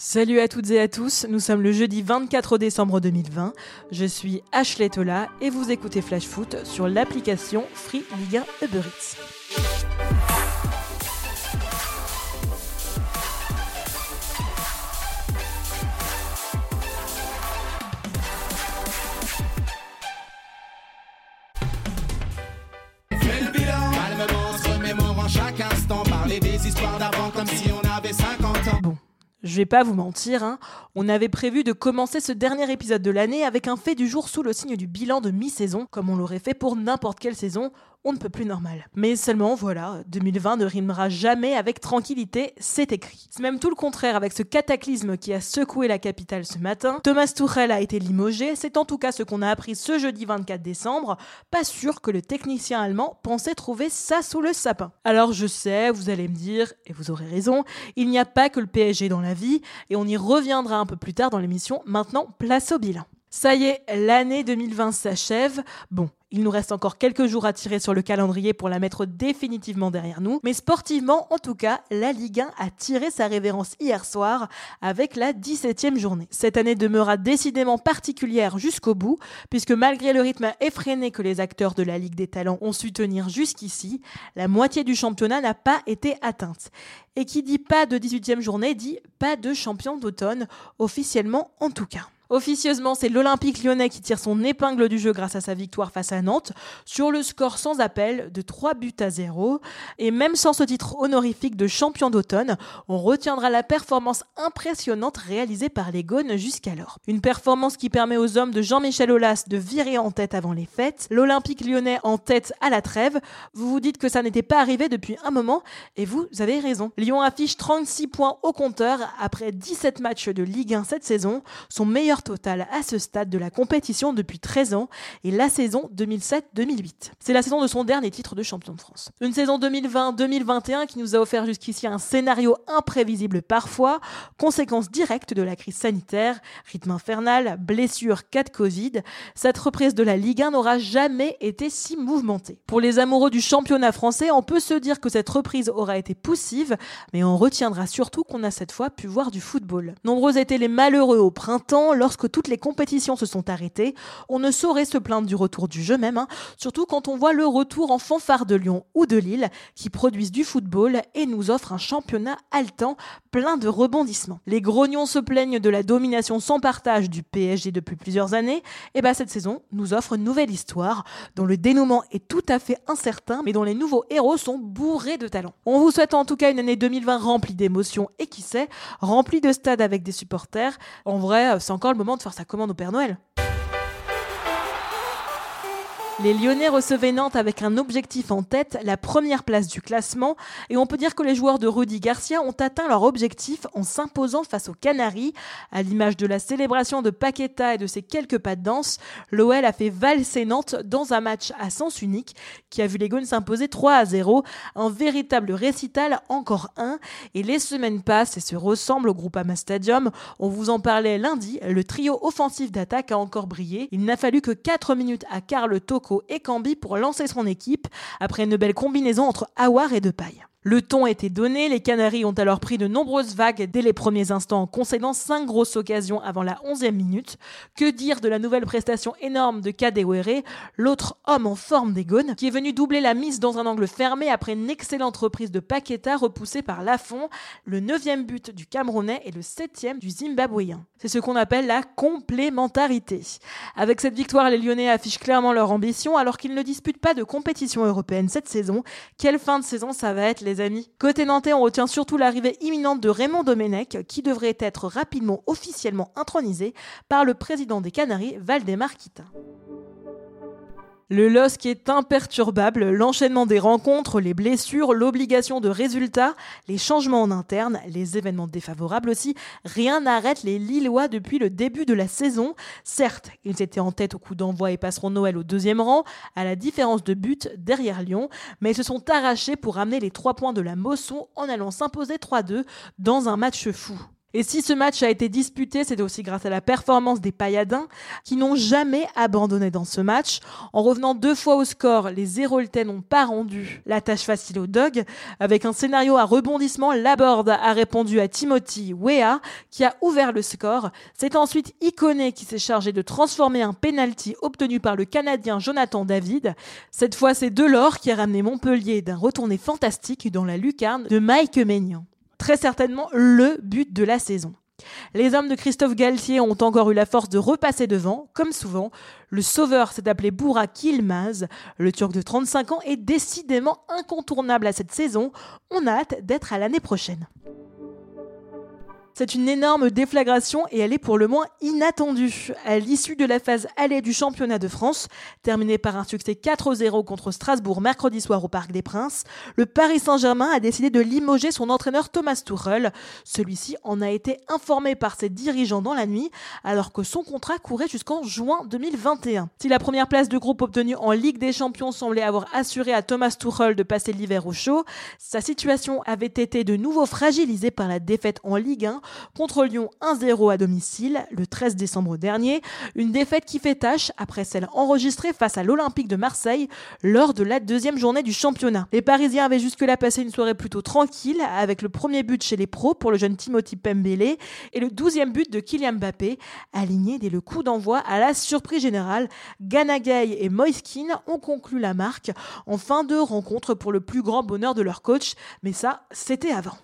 Salut à toutes et à tous, nous sommes le jeudi 24 décembre 2020. Je suis Ashley Tola et vous écoutez Flash Foot sur l'application Free Ligue 1 Uber Eats. Je vais pas vous mentir, hein, on avait prévu de commencer ce dernier épisode de l'année avec un fait du jour sous le signe du bilan de mi-saison, comme on l'aurait fait pour n'importe quelle saison, on ne peut plus normal. Mais seulement, voilà, 2020 ne rimera jamais avec tranquillité, c'est écrit. C'est même tout le contraire avec ce cataclysme qui a secoué la capitale ce matin. Thomas Tuchel a été limogé, c'est en tout cas ce qu'on a appris ce jeudi 24 décembre. Pas sûr que le technicien allemand pensait trouver ça sous le sapin. Alors je sais, vous allez me dire, et vous aurez raison, il n'y a pas que le PSG dans la vie, et on y reviendra un peu plus tard dans l'émission. Maintenant, place au bilan. Ça y est, l'année 2020 s'achève. Bon, il nous reste encore quelques jours à tirer sur le calendrier pour la mettre définitivement derrière nous. Mais sportivement, en tout cas, la Ligue 1 a tiré sa révérence hier soir avec la 17e journée. Cette année demeura décidément particulière jusqu'au bout, puisque malgré le rythme effréné que les acteurs de la Ligue des Talents ont su tenir jusqu'ici, la moitié du championnat n'a pas été atteinte. Et qui dit pas de 18e journée dit pas de champion d'automne, officiellement en tout cas. Officieusement, c'est l'Olympique lyonnais qui tire son épingle du jeu grâce à sa victoire face à Nantes sur le score sans appel de 3 buts à 0. Et même sans ce titre honorifique de champion d'automne, on retiendra la performance impressionnante réalisée par les Gaunes jusqu'alors. Une performance qui permet aux hommes de Jean-Michel Aulas de virer en tête avant les fêtes, l'Olympique lyonnais en tête à la trêve. Vous vous dites que ça n'était pas arrivé depuis un moment et vous avez raison. Lyon affiche 36 points au compteur après 17 matchs de Ligue 1 cette saison, son meilleur total à ce stade de la compétition depuis 13 ans et la saison 2007-2008. C'est la saison de son dernier titre de champion de France. Une saison 2020-2021 qui nous a offert jusqu'ici un scénario imprévisible parfois, conséquence directe de la crise sanitaire, rythme infernal, blessure, cas de Covid. Cette reprise de la Ligue 1 n'aura jamais été si mouvementée. Pour les amoureux du championnat français, on peut se dire que cette reprise aura été poussive, mais on retiendra surtout qu'on a cette fois pu voir du football. Nombreux étaient les malheureux au printemps, lorsque toutes les compétitions se sont arrêtées. On ne saurait se plaindre du retour du jeu même, hein, surtout quand on voit le retour en fanfare de Lyon ou de Lille, qui produisent du football et nous offrent un championnat haletant, plein de rebondissements. Les grognons se plaignent de la domination sans partage du PSG depuis plusieurs années, et bah cette saison nous offre une nouvelle histoire, dont le dénouement est tout à fait incertain, mais dont les nouveaux héros sont bourrés de talent. On vous souhaite en tout cas une année 2020 remplie d'émotions et qui sait, remplie de stades avec des supporters. En vrai, c'est encore le moment de faire sa commande au Père Noël. Les Lyonnais recevaient Nantes avec un objectif en tête, la première place du classement, et on peut dire que les joueurs de Rudy Garcia ont atteint leur objectif en s'imposant face aux Canaries. À l'image de la célébration de Paqueta et de ses quelques pas de danse, l'OL a fait valser Nantes dans un match à sens unique qui a vu les Gaunes s'imposer 3 à 0, un véritable récital encore un, et les semaines passent et se ressemblent au Groupama Stadium. On vous en parlait lundi, le trio offensif d'attaque a encore brillé. Il n'a fallu que 4 minutes à Karl Et Cambi pour lancer son équipe après une belle combinaison entre Awar et Depay. Le ton était donné, les Canaries ont alors pris de nombreuses vagues dès les premiers instants en concédant 5 grosses occasions avant la 11e minute. Que dire de la nouvelle prestation énorme de Kadewere, l'autre homme en forme des qui est venu doubler la mise dans un angle fermé après une excellente reprise de Paqueta repoussée par Lafont, le 9e but du Camerounais et le 7e du Zimbabwéen. C'est ce qu'on appelle la complémentarité. Avec cette victoire, les Lyonnais affichent clairement leur ambition alors qu'ils ne disputent pas de compétition européenne cette saison. Quelle fin de saison ça va être Côté nantais, on retient surtout l'arrivée imminente de Raymond Domenech qui devrait être rapidement officiellement intronisé par le président des Canaries, Valdemar Kita. Le LOSC est imperturbable, l'enchaînement des rencontres, les blessures, l'obligation de résultats, les changements en interne, les événements défavorables aussi, rien n'arrête les Lillois depuis le début de la saison. Certes, ils étaient en tête au coup d'envoi et passeront Noël au deuxième rang, à la différence de but derrière Lyon, mais ils se sont arrachés pour ramener les trois points de la Mosson en allant s'imposer 3-2 dans un match fou. Et si ce match a été disputé, c'est aussi grâce à la performance des Payadins qui n'ont jamais abandonné dans ce match. En revenant deux fois au score, les Héroltais n'ont pas rendu la tâche facile aux Dogs. Avec un scénario à rebondissement, Laborde a répondu à Timothy Wea qui a ouvert le score. C'est ensuite Iconé qui s'est chargé de transformer un penalty obtenu par le Canadien Jonathan David. Cette fois, c'est Delors qui a ramené Montpellier d'un retourné fantastique dans la lucarne de Mike Maignan très certainement le but de la saison. Les hommes de Christophe Galtier ont encore eu la force de repasser devant, comme souvent. Le sauveur s'est appelé Bourak Yilmaz. Le Turc de 35 ans est décidément incontournable à cette saison. On a hâte d'être à l'année prochaine. C'est une énorme déflagration et elle est pour le moins inattendue. À l'issue de la phase allée du championnat de France, terminée par un succès 4-0 contre Strasbourg mercredi soir au Parc des Princes, le Paris Saint-Germain a décidé de limoger son entraîneur Thomas Tuchel. Celui-ci en a été informé par ses dirigeants dans la nuit, alors que son contrat courait jusqu'en juin 2021. Si la première place de groupe obtenue en Ligue des Champions semblait avoir assuré à Thomas Tuchel de passer l'hiver au chaud, sa situation avait été de nouveau fragilisée par la défaite en Ligue 1 contre Lyon 1-0 à domicile le 13 décembre dernier, une défaite qui fait tâche après celle enregistrée face à l'Olympique de Marseille lors de la deuxième journée du championnat. Les Parisiens avaient jusque-là passé une soirée plutôt tranquille avec le premier but chez les pros pour le jeune Timothy Pembele et le douzième but de Kylian Mbappé, aligné dès le coup d'envoi à la surprise générale. Ganagay et Moiskin ont conclu la marque en fin de rencontre pour le plus grand bonheur de leur coach, mais ça, c'était avant.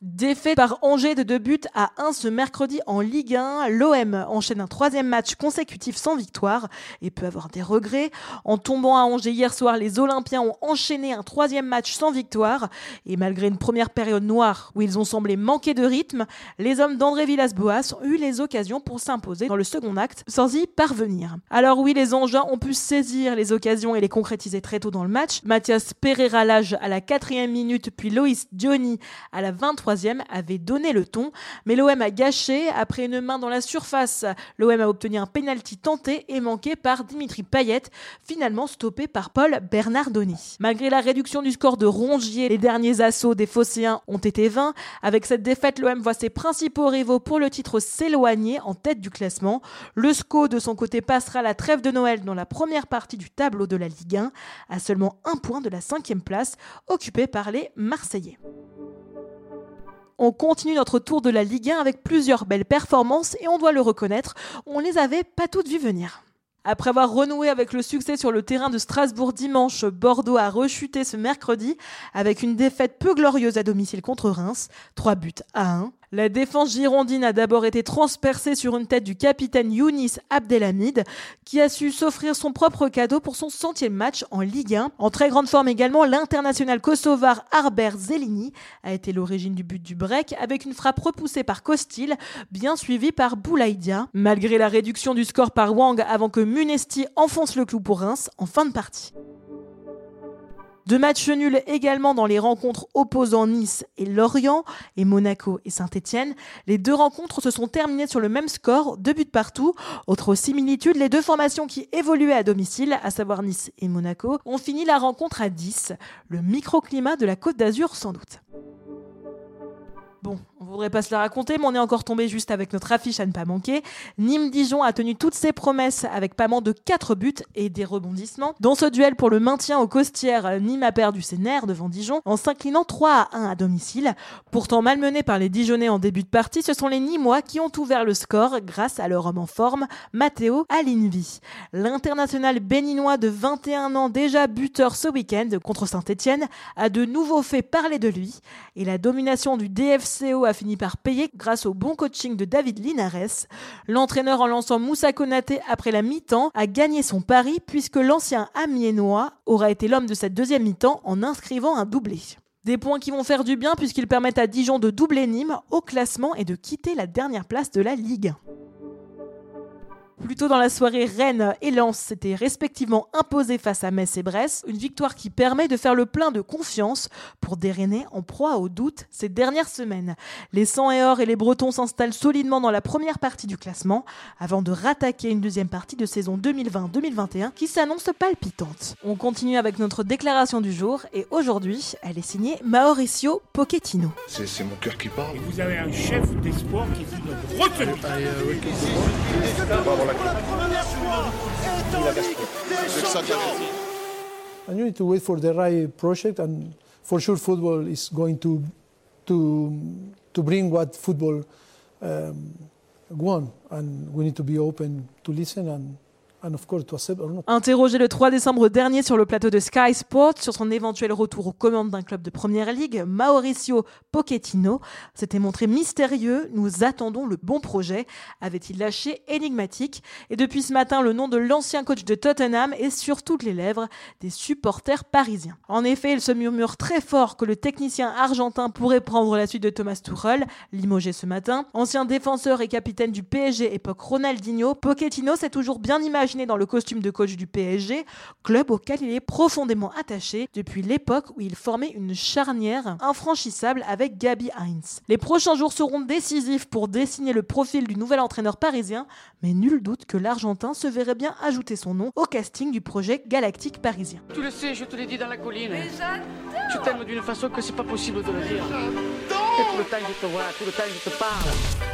Défait par Angers de deux buts à 1 ce mercredi en Ligue 1, l'OM enchaîne un troisième match consécutif sans victoire et peut avoir des regrets. En tombant à Angers hier soir, les Olympiens ont enchaîné un troisième match sans victoire et malgré une première période noire où ils ont semblé manquer de rythme, les hommes d'André Villas-Boas ont eu les occasions pour s'imposer dans le second acte sans y parvenir. Alors oui, les Angers ont pu saisir les occasions et les concrétiser très tôt dans le match. Mathias Pereira Lage à la quatrième minute, puis Loïs Johnny à la 23 avait donné le ton, mais l'OM a gâché. Après une main dans la surface, l'OM a obtenu un pénalty tenté et manqué par Dimitri Payet, finalement stoppé par Paul Bernardoni. Malgré la réduction du score de Rongier, les derniers assauts des Phocéens ont été vains. Avec cette défaite, l'OM voit ses principaux rivaux pour le titre s'éloigner en tête du classement. Le SCO, de son côté, passera la trêve de Noël dans la première partie du tableau de la Ligue 1, à seulement un point de la cinquième place, occupée par les Marseillais. On continue notre tour de la Ligue 1 avec plusieurs belles performances et on doit le reconnaître, on les avait pas toutes vues venir. Après avoir renoué avec le succès sur le terrain de Strasbourg dimanche, Bordeaux a rechuté ce mercredi avec une défaite peu glorieuse à domicile contre Reims, 3 buts à 1. La défense girondine a d'abord été transpercée sur une tête du capitaine Younis Abdelhamid, qui a su s'offrir son propre cadeau pour son centième match en Ligue 1. En très grande forme également, l'international kosovar Arber Zelini a été l'origine du but du break avec une frappe repoussée par Costil, bien suivie par Boulaïdia. Malgré la réduction du score par Wang avant que Munesti enfonce le clou pour Reims en fin de partie. Deux matchs nuls également dans les rencontres opposant Nice et Lorient et Monaco et Saint-Etienne. Les deux rencontres se sont terminées sur le même score, deux buts partout. Autre similitude, les deux formations qui évoluaient à domicile, à savoir Nice et Monaco, ont fini la rencontre à 10. Le microclimat de la Côte d'Azur sans doute. Bon, on voudrait pas se la raconter, mais on est encore tombé juste avec notre affiche à ne pas manquer. Nîmes-Dijon a tenu toutes ses promesses avec pas moins de 4 buts et des rebondissements. Dans ce duel pour le maintien aux costières, Nîmes a perdu ses nerfs devant Dijon en s'inclinant 3 à 1 à domicile. Pourtant malmenés par les Dijonnais en début de partie, ce sont les Nîmois qui ont ouvert le score grâce à leur homme en forme, Matteo Alinvi. L'international béninois de 21 ans, déjà buteur ce week-end contre Saint-Etienne, a de nouveau fait parler de lui et la domination du DFC CO fini par payer grâce au bon coaching de David Linares. L'entraîneur en lançant Moussa Konaté après la mi-temps a gagné son pari puisque l'ancien Amiénois aura été l'homme de cette deuxième mi-temps en inscrivant un doublé. Des points qui vont faire du bien puisqu'ils permettent à Dijon de doubler Nîmes au classement et de quitter la dernière place de la Ligue. Plus tôt dans la soirée, Rennes et Lens s'étaient respectivement imposés face à Metz et Brest, une victoire qui permet de faire le plein de confiance pour des Rennais en proie au doute ces dernières semaines. Les 100 et or et les Bretons s'installent solidement dans la première partie du classement avant de rattaquer une deuxième partie de saison 2020-2021 qui s'annonce palpitante. On continue avec notre déclaration du jour et aujourd'hui, elle est signée Mauricio Pochettino. C'est mon cœur qui parle. Et vous avez un chef d'espoir qui est une retenue. And you need to wait for the right project, and for sure, football is going to to to bring what football um, want, and we need to be open to listen and not. Interrogé le 3 décembre dernier sur le plateau de Sky Sports sur son éventuel retour aux commandes d'un club de première ligue, Mauricio Pochettino s'était montré mystérieux. Nous attendons le bon projet, avait-il lâché énigmatique. Et depuis ce matin, le nom de l'ancien coach de Tottenham est sur toutes les lèvres des supporters parisiens. En effet, il se murmure très fort que le technicien argentin pourrait prendre la suite de Thomas Tuchel, limogé ce matin. Ancien défenseur et capitaine du PSG époque Ronaldinho, Pochettino s'est toujours bien imaginé dans le costume de coach du PSG, club auquel il est profondément attaché depuis l'époque où il formait une charnière infranchissable avec Gabi Heinz. Les prochains jours seront décisifs pour dessiner le profil du nouvel entraîneur parisien, mais nul doute que l'Argentin se verrait bien ajouter son nom au casting du projet galactique parisien. Tu le sais, je te l'ai dit dans la colline. Je t'aime d'une façon que c'est pas possible de le dire. Et tout le temps je te vois, tout le temps je te parle.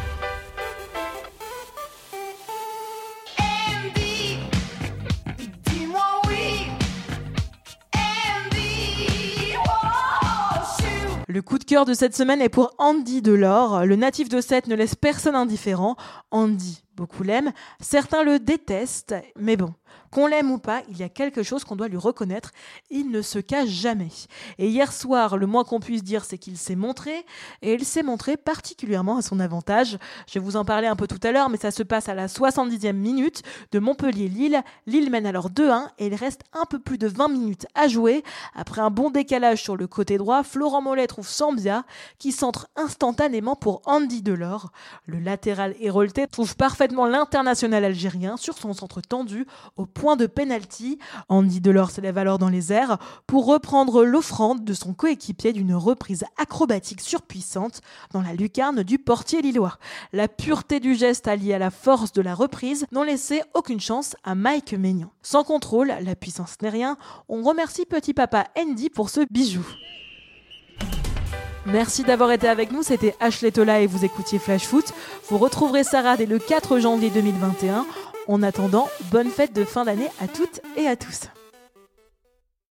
Le coup de cœur de cette semaine est pour Andy Delors. Le natif de Sète ne laisse personne indifférent. Andy, beaucoup l'aiment, certains le détestent, mais bon, qu'on l'aime ou pas, il y a quelque chose qu'on doit lui reconnaître, il ne se cache jamais. Et hier soir, le moins qu'on puisse dire, c'est qu'il s'est montré, et il s'est montré particulièrement à son avantage. Je vais vous en parler un peu tout à l'heure, mais ça se passe à la 70e minute de Montpellier-Lille. Lille mène alors 2-1, et il reste un peu plus de 20 minutes à jouer. Après un bon décalage sur le côté droit, Florent Mollet trouve Qui centre instantanément pour Andy Delors. Le latéral hérolté trouve parfaitement l'international algérien sur son centre tendu au point de pénalty. Andy Delors s'élève alors dans les airs pour reprendre l'offrande de son coéquipier d'une reprise acrobatique surpuissante dans la lucarne du portier lillois. La pureté du geste alliée à la force de la reprise n'ont laissé aucune chance à Mike Maignan. Sans contrôle, la puissance n'est rien. On remercie petit papa Andy pour ce bijou. Merci d'avoir été avec nous, c'était Ashley Tola et vous écoutiez Flash Foot. Vous retrouverez Sarah dès le 4 janvier 2021. En attendant, bonne fête de fin d'année à toutes et à tous.